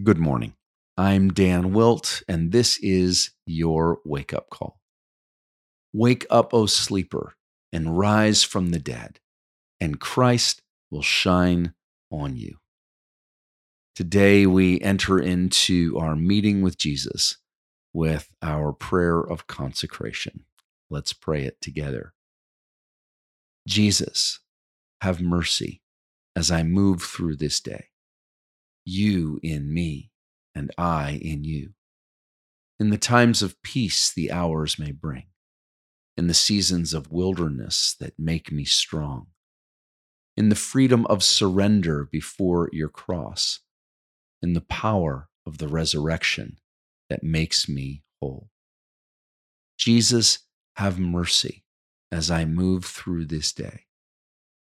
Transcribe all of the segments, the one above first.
Good morning. I'm Dan Wilt, and this is your wake up call. Wake up, O sleeper, and rise from the dead, and Christ will shine on you. Today, we enter into our meeting with Jesus with our prayer of consecration. Let's pray it together. Jesus, have mercy as I move through this day you in me, and I in you. In the times of peace, the hours may bring, in the seasons of wilderness that make me strong, in the freedom of surrender before your cross, in the power of the resurrection that makes me whole. Jesus, have mercy as I move through this day.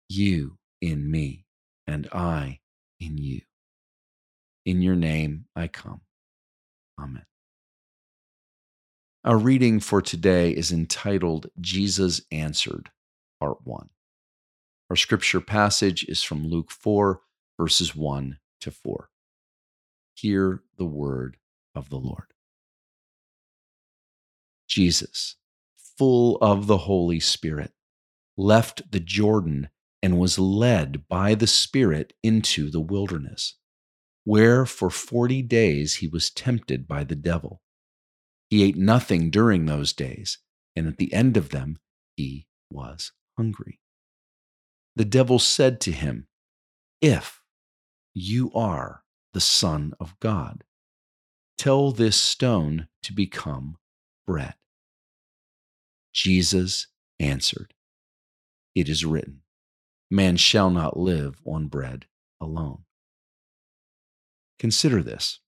You in me, and I in you. In your name I come. Amen. Our reading for today is entitled Jesus Answered, Part 1. Our scripture passage is from Luke 4, verses 1 to 4. Hear the word of the Lord. Jesus, full of the Holy Spirit, left the Jordan and was led by the Spirit into the wilderness where for forty days he was tempted by the devil. He ate nothing during those days, and at the end of them he was hungry. The devil said to him, If you are the Son of God, tell this stone to become bread. Jesus answered, It is written, Man shall not live on bread alone. Consider this.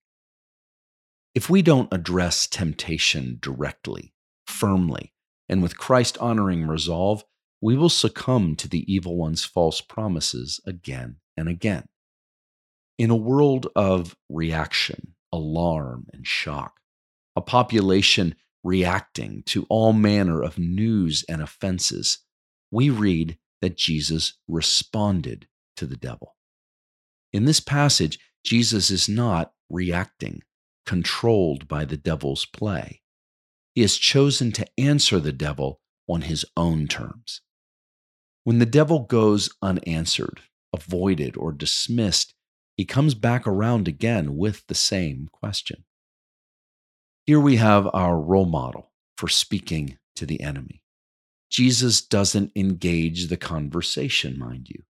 If we don't address temptation directly, firmly, and with Christ honoring resolve, we will succumb to the evil one's false promises again and again. In a world of reaction, alarm, and shock, a population reacting to all manner of news and offenses, we read that Jesus responded to the devil. In this passage, Jesus is not reacting, controlled by the devil's play. He has chosen to answer the devil on his own terms. When the devil goes unanswered, avoided, or dismissed, he comes back around again with the same question. Here we have our role model for speaking to the enemy. Jesus doesn't engage the conversation, mind you.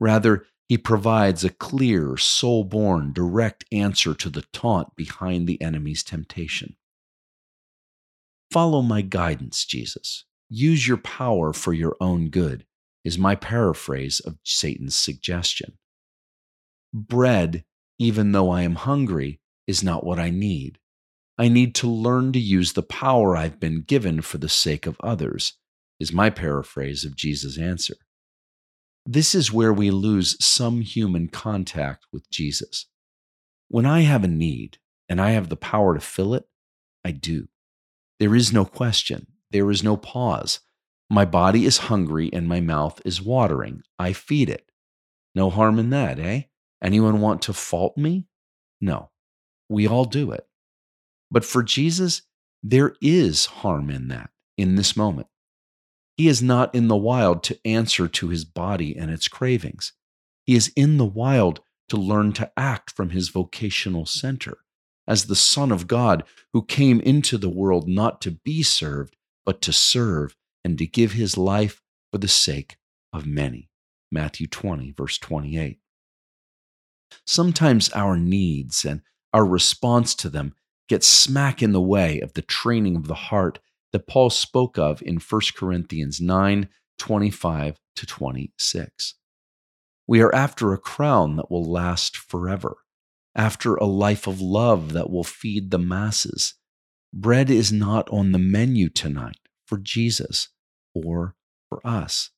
Rather, he provides a clear, soul born, direct answer to the taunt behind the enemy's temptation. Follow my guidance, Jesus. Use your power for your own good, is my paraphrase of Satan's suggestion. Bread, even though I am hungry, is not what I need. I need to learn to use the power I've been given for the sake of others, is my paraphrase of Jesus' answer. This is where we lose some human contact with Jesus. When I have a need and I have the power to fill it, I do. There is no question, there is no pause. My body is hungry and my mouth is watering. I feed it. No harm in that, eh? Anyone want to fault me? No. We all do it. But for Jesus, there is harm in that in this moment. He is not in the wild to answer to his body and its cravings. He is in the wild to learn to act from his vocational center as the Son of God who came into the world not to be served, but to serve and to give his life for the sake of many. Matthew 20, verse 28. Sometimes our needs and our response to them get smack in the way of the training of the heart that Paul spoke of in 1 Corinthians 9 25 to 26. We are after a crown that will last forever, after a life of love that will feed the masses. Bread is not on the menu tonight for Jesus or for us.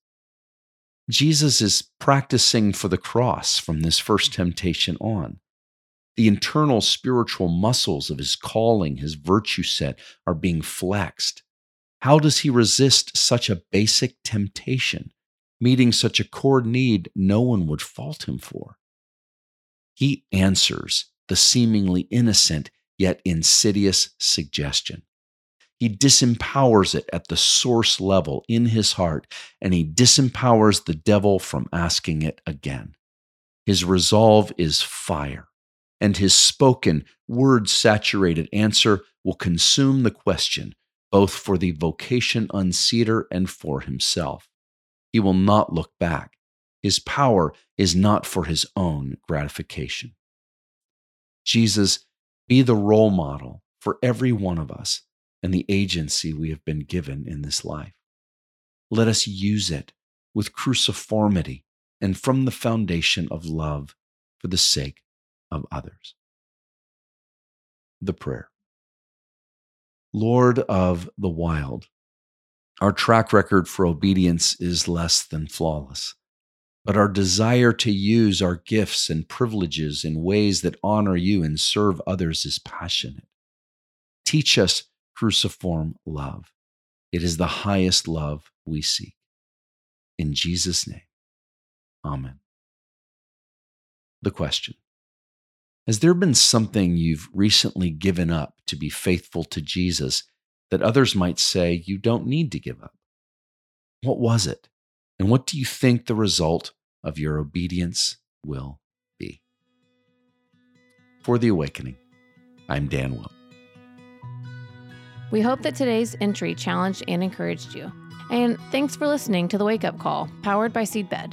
Jesus is practicing for the cross from this first temptation on. The internal spiritual muscles of his calling, his virtue set, are being flexed. How does he resist such a basic temptation, meeting such a core need no one would fault him for? He answers the seemingly innocent yet insidious suggestion. He disempowers it at the source level in his heart, and he disempowers the devil from asking it again. His resolve is fire, and his spoken, word saturated answer will consume the question, both for the vocation unseater and for himself. He will not look back. His power is not for his own gratification. Jesus, be the role model for every one of us and the agency we have been given in this life. Let us use it with cruciformity and from the foundation of love for the sake of others. The prayer Lord of the wild, our track record for obedience is less than flawless, but our desire to use our gifts and privileges in ways that honor you and serve others is passionate. Teach us cruciform love. It is the highest love we seek. In Jesus' name, Amen. The question Has there been something you've recently given up to be faithful to Jesus that others might say you don't need to give up? What was it? And what do you think the result of your obedience will be? For the Awakening, I'm Dan Wilt. We hope that today's entry challenged and encouraged you. And thanks for listening to the Wake Up Call, powered by Seedbed.